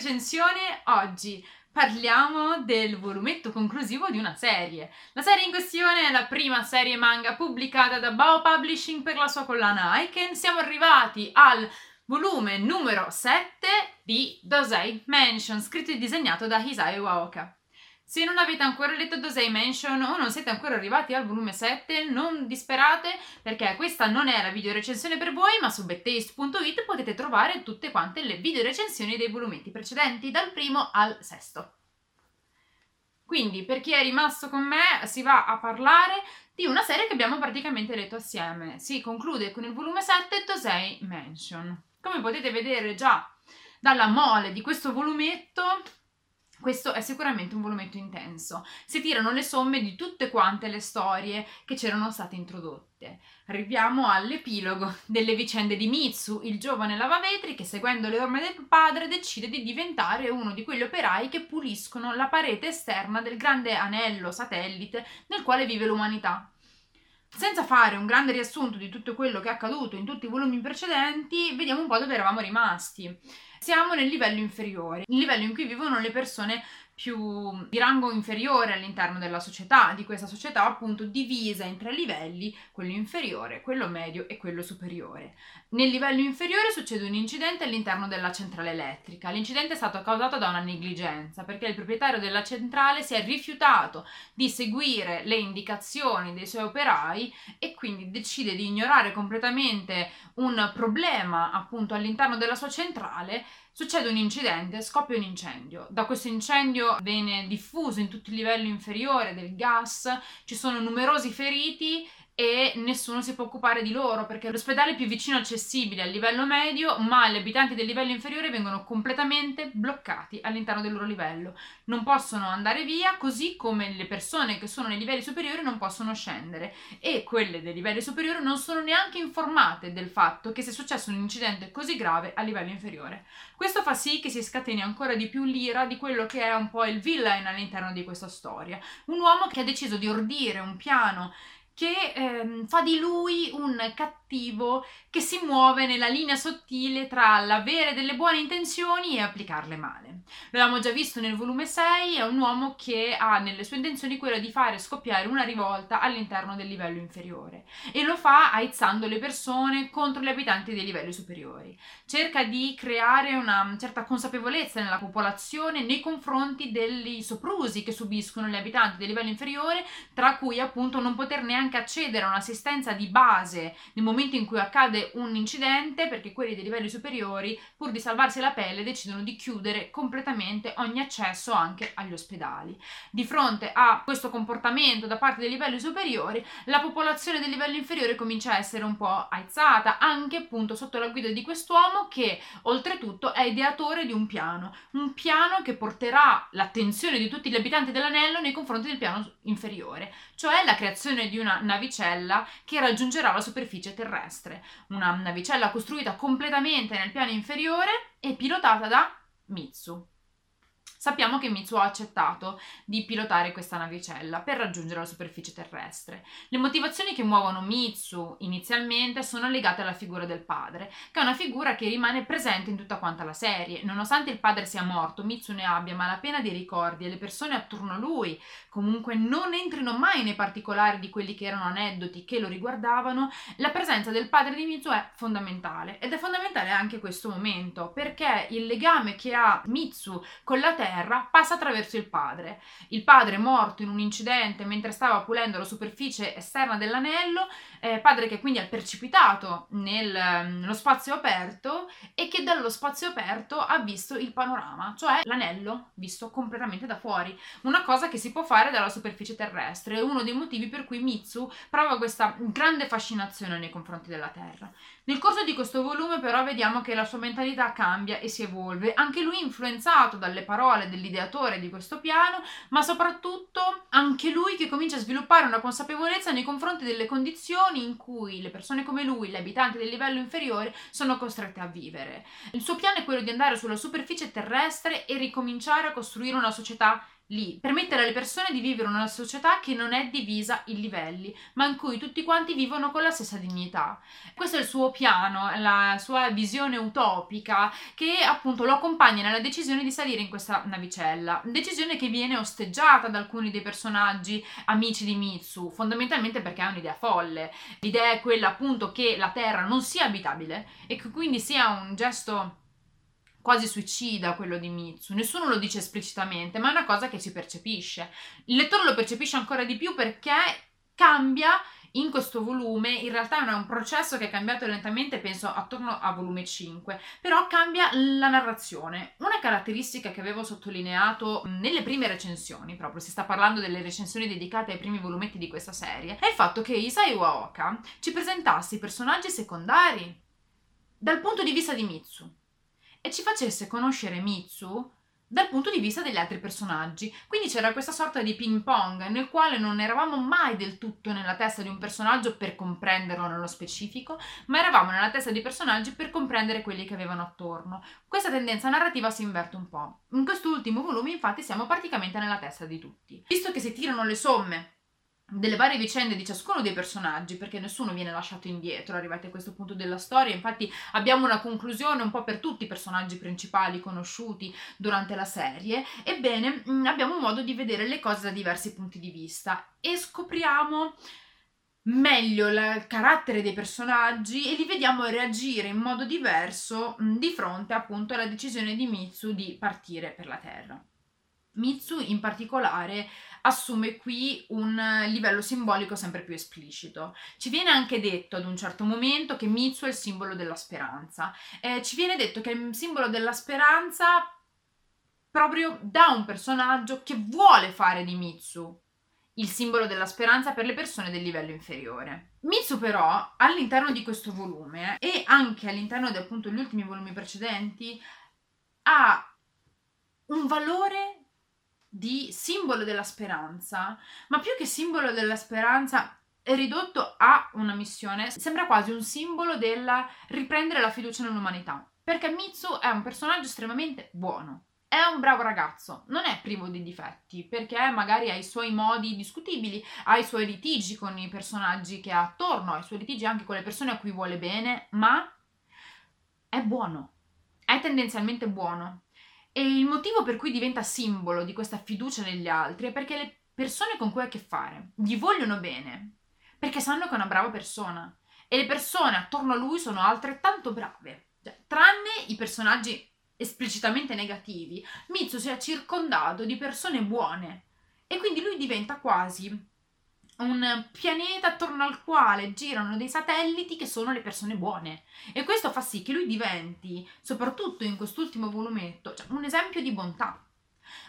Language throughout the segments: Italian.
recensione oggi parliamo del volumetto conclusivo di una serie. La serie in questione è la prima serie manga pubblicata da Bao Publishing per la sua collana Aiken. Siamo arrivati al volume numero 7 di Dosei Mansion, scritto e disegnato da Hisai Waoka. Se non avete ancora letto Dosei Mansion o non siete ancora arrivati al volume 7, non disperate perché questa non è la video recensione per voi, ma su bettaste.it potete trovare tutte quante le video recensioni dei volumetti precedenti, dal primo al sesto. Quindi, per chi è rimasto con me, si va a parlare di una serie che abbiamo praticamente letto assieme. Si conclude con il volume 7 Dosei Mansion. Come potete vedere già dalla mole di questo volumetto, questo è sicuramente un volumetto intenso. Si tirano le somme di tutte quante le storie che c'erano state introdotte. Arriviamo all'epilogo delle vicende di Mitsu, il giovane lavavetri che seguendo le orme del padre decide di diventare uno di quegli operai che puliscono la parete esterna del grande anello satellite nel quale vive l'umanità. Senza fare un grande riassunto di tutto quello che è accaduto in tutti i volumi precedenti, vediamo un po' dove eravamo rimasti. Siamo nel livello inferiore, il livello in cui vivono le persone più di rango inferiore all'interno della società, di questa società appunto divisa in tre livelli, quello inferiore, quello medio e quello superiore. Nel livello inferiore succede un incidente all'interno della centrale elettrica. L'incidente è stato causato da una negligenza perché il proprietario della centrale si è rifiutato di seguire le indicazioni dei suoi operai e quindi decide di ignorare completamente un problema appunto all'interno della sua centrale Succede un incidente, scoppia un incendio. Da questo incendio viene diffuso in tutto il livello inferiore del gas, ci sono numerosi feriti e nessuno si può occupare di loro perché l'ospedale è più vicino accessibile al livello medio, ma gli abitanti del livello inferiore vengono completamente bloccati all'interno del loro livello. Non possono andare via, così come le persone che sono nei livelli superiori non possono scendere e quelle dei livelli superiori non sono neanche informate del fatto che sia successo un incidente così grave a livello inferiore. Questo fa sì che si scateni ancora di più l'ira di quello che è un po' il villain all'interno di questa storia. Un uomo che ha deciso di ordire un piano che ehm, fa di lui un cattivo che si muove nella linea sottile tra l'avere delle buone intenzioni e applicarle male. L'abbiamo già visto nel volume 6, è un uomo che ha nelle sue intenzioni quella di fare scoppiare una rivolta all'interno del livello inferiore e lo fa aizzando le persone contro gli abitanti dei livelli superiori. Cerca di creare una certa consapevolezza nella popolazione nei confronti degli soprusi che subiscono gli abitanti dei livelli inferiori, tra cui appunto non poter neanche anche accedere a un'assistenza di base nel momento in cui accade un incidente, perché quelli dei livelli superiori, pur di salvarsi la pelle, decidono di chiudere completamente ogni accesso anche agli ospedali. Di fronte a questo comportamento da parte dei livelli superiori, la popolazione del livello inferiore comincia a essere un po' aizzata, anche appunto sotto la guida di quest'uomo che oltretutto è ideatore di un piano, un piano che porterà l'attenzione di tutti gli abitanti dell'anello nei confronti del piano inferiore, cioè la creazione di una navicella che raggiungerà la superficie terrestre. Una navicella costruita completamente nel piano inferiore e pilotata da Mitsu. Sappiamo che Mitsu ha accettato di pilotare questa navicella per raggiungere la superficie terrestre. Le motivazioni che muovono Mitsu inizialmente sono legate alla figura del padre, che è una figura che rimane presente in tutta quanta la serie. Nonostante il padre sia morto, Mitsu ne abbia malapena dei ricordi e le persone attorno a lui comunque non entrino mai nei particolari di quelli che erano aneddoti che lo riguardavano, la presenza del padre di Mitsu è fondamentale ed è fondamentale anche questo momento perché il legame che ha Mitsu con la terra terra passa attraverso il padre. Il padre morto in un incidente mentre stava pulendo la superficie esterna dell'anello, eh, padre che quindi ha precipitato nel, nello spazio aperto e che dallo spazio aperto ha visto il panorama, cioè l'anello visto completamente da fuori. Una cosa che si può fare dalla superficie terrestre, è uno dei motivi per cui Mitsu prova questa grande fascinazione nei confronti della Terra. Nel corso di questo volume però vediamo che la sua mentalità cambia e si evolve, anche lui influenzato dalle parole dell'ideatore di questo piano, ma soprattutto anche lui che comincia a sviluppare una consapevolezza nei confronti delle condizioni in cui le persone come lui, gli abitanti del livello inferiore, sono costrette a vivere. Il suo piano è quello di andare sulla superficie terrestre e ricominciare a costruire una società lì, permettere alle persone di vivere una società che non è divisa in livelli, ma in cui tutti quanti vivono con la stessa dignità. Questo è il suo piano, la sua visione utopica che appunto lo accompagna nella decisione di salire in questa navicella, decisione che viene osteggiata da alcuni dei personaggi amici di Mitsu, fondamentalmente perché è un'idea folle. L'idea è quella appunto che la Terra non sia abitabile e che quindi sia un gesto quasi suicida quello di Mitsu. Nessuno lo dice esplicitamente, ma è una cosa che si percepisce. Il lettore lo percepisce ancora di più perché cambia in questo volume, in realtà è un processo che è cambiato lentamente, penso attorno a volume 5, però cambia la narrazione. Una caratteristica che avevo sottolineato nelle prime recensioni, proprio si sta parlando delle recensioni dedicate ai primi volumetti di questa serie, è il fatto che Isai Waoka ci presentasse i personaggi secondari dal punto di vista di Mitsu e ci facesse conoscere Mitsu dal punto di vista degli altri personaggi. Quindi c'era questa sorta di ping pong nel quale non eravamo mai del tutto nella testa di un personaggio per comprenderlo nello specifico, ma eravamo nella testa di personaggi per comprendere quelli che avevano attorno. Questa tendenza narrativa si inverte un po'. In quest'ultimo volume infatti siamo praticamente nella testa di tutti. Visto che si tirano le somme delle varie vicende di ciascuno dei personaggi, perché nessuno viene lasciato indietro arrivati a questo punto della storia. Infatti abbiamo una conclusione un po' per tutti i personaggi principali conosciuti durante la serie. Ebbene, mm, abbiamo modo di vedere le cose da diversi punti di vista e scopriamo meglio il carattere dei personaggi e li vediamo reagire in modo diverso mm, di fronte appunto alla decisione di Mitsu di partire per la Terra. Mitsu in particolare assume qui un livello simbolico sempre più esplicito. Ci viene anche detto ad un certo momento che Mitsu è il simbolo della speranza. Eh, ci viene detto che è il simbolo della speranza proprio da un personaggio che vuole fare di Mitsu il simbolo della speranza per le persone del livello inferiore. Mitsu però all'interno di questo volume e anche all'interno di appunto gli ultimi volumi precedenti ha un valore di simbolo della speranza, ma più che simbolo della speranza ridotto a una missione, sembra quasi un simbolo del riprendere la fiducia nell'umanità. Perché Mitsu è un personaggio estremamente buono, è un bravo ragazzo, non è privo di difetti, perché magari ha i suoi modi discutibili, ha i suoi litigi con i personaggi che ha attorno, ha i suoi litigi anche con le persone a cui vuole bene, ma è buono, è tendenzialmente buono. E il motivo per cui diventa simbolo di questa fiducia negli altri è perché le persone con cui ha a che fare gli vogliono bene, perché sanno che è una brava persona. E le persone attorno a lui sono altrettanto brave. Cioè, tranne i personaggi esplicitamente negativi, Mitsu si è circondato di persone buone. E quindi lui diventa quasi un pianeta attorno al quale girano dei satelliti che sono le persone buone. E questo fa sì che lui diventi, soprattutto in quest'ultimo volumetto, cioè un esempio di bontà,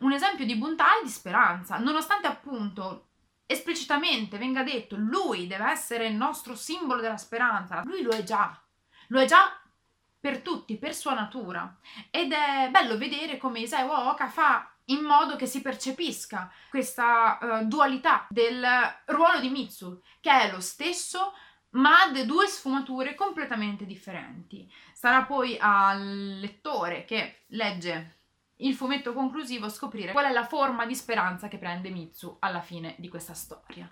un esempio di bontà e di speranza, nonostante appunto esplicitamente venga detto lui deve essere il nostro simbolo della speranza, lui lo è già, lo è già per tutti, per sua natura. Ed è bello vedere come Isai Waoka fa in modo che si percepisca questa uh, dualità del ruolo di Mitsu, che è lo stesso ma ha due sfumature completamente differenti. Sarà poi al lettore che legge il fumetto conclusivo scoprire qual è la forma di speranza che prende Mitsu alla fine di questa storia.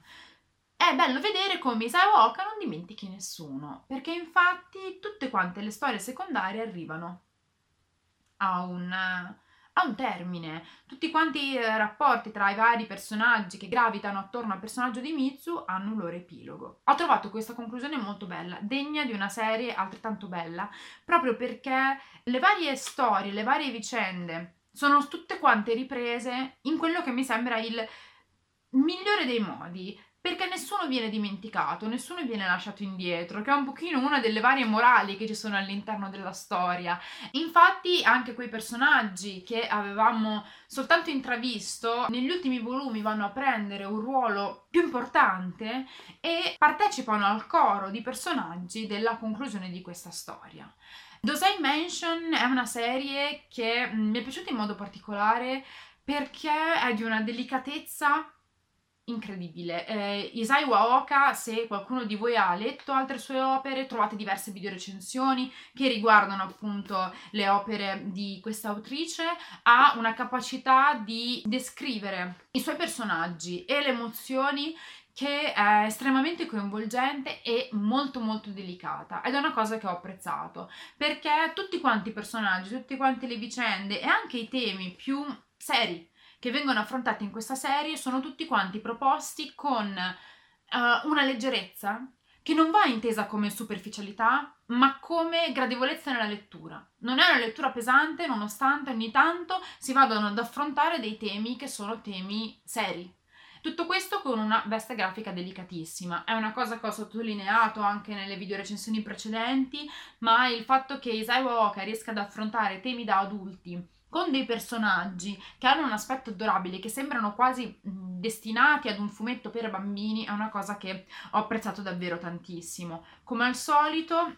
È bello vedere come Isao Oka non dimentichi nessuno, perché infatti tutte quante le storie secondarie arrivano a un ha un termine. Tutti quanti i eh, rapporti tra i vari personaggi che gravitano attorno al personaggio di Mitsu hanno un loro epilogo. Ho trovato questa conclusione molto bella, degna di una serie altrettanto bella, proprio perché le varie storie, le varie vicende sono tutte quante riprese in quello che mi sembra il migliore dei modi perché nessuno viene dimenticato, nessuno viene lasciato indietro, che è un pochino una delle varie morali che ci sono all'interno della storia. Infatti anche quei personaggi che avevamo soltanto intravisto negli ultimi volumi vanno a prendere un ruolo più importante e partecipano al coro di personaggi della conclusione di questa storia. Dosai Mansion è una serie che mi è piaciuta in modo particolare perché è di una delicatezza incredibile. Eh, Isaiwa Oka, se qualcuno di voi ha letto altre sue opere, trovate diverse videorecensioni che riguardano appunto le opere di questa autrice, ha una capacità di descrivere i suoi personaggi e le emozioni che è estremamente coinvolgente e molto molto delicata ed è una cosa che ho apprezzato perché tutti quanti i personaggi, tutte quante le vicende e anche i temi più seri che vengono affrontati in questa serie sono tutti quanti proposti con uh, una leggerezza che non va intesa come superficialità, ma come gradevolezza nella lettura. Non è una lettura pesante, nonostante ogni tanto si vadano ad affrontare dei temi che sono temi seri. Tutto questo con una veste grafica delicatissima. È una cosa che ho sottolineato anche nelle video recensioni precedenti, ma il fatto che Isaiah Oka riesca ad affrontare temi da adulti con dei personaggi che hanno un aspetto adorabile, che sembrano quasi destinati ad un fumetto per bambini, è una cosa che ho apprezzato davvero tantissimo. Come al solito,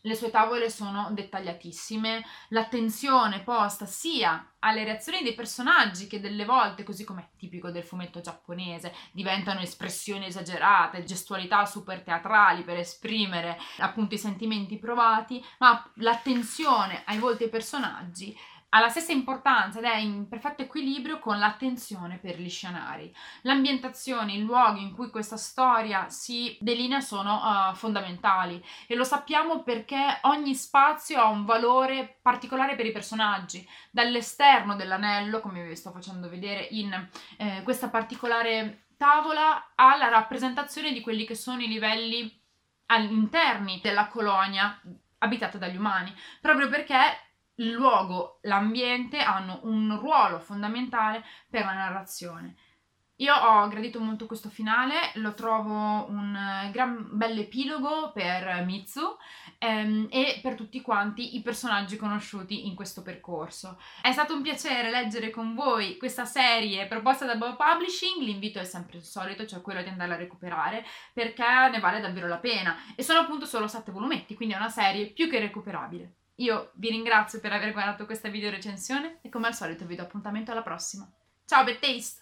le sue tavole sono dettagliatissime, l'attenzione posta sia alle reazioni dei personaggi che delle volte, così come è tipico del fumetto giapponese, diventano espressioni esagerate, gestualità super teatrali per esprimere appunto i sentimenti provati, ma l'attenzione ai volti dei personaggi ha la stessa importanza ed è in perfetto equilibrio con l'attenzione per gli scenari. L'ambientazione, i luoghi in cui questa storia si delinea sono uh, fondamentali e lo sappiamo perché ogni spazio ha un valore particolare per i personaggi. Dall'esterno dell'anello, come vi sto facendo vedere in eh, questa particolare tavola, alla rappresentazione di quelli che sono i livelli all'interno della colonia abitata dagli umani, proprio perché il luogo, l'ambiente hanno un ruolo fondamentale per la narrazione. Io ho gradito molto questo finale, lo trovo un gran bell'epilogo per Mitsu ehm, e per tutti quanti i personaggi conosciuti in questo percorso. È stato un piacere leggere con voi questa serie proposta da Bob Publishing, l'invito è sempre il solito, cioè quello di andarla a recuperare perché ne vale davvero la pena e sono appunto solo sette volumetti, quindi è una serie più che recuperabile. Io vi ringrazio per aver guardato questa video recensione e come al solito vi do appuntamento alla prossima. Ciao, Bad Taste!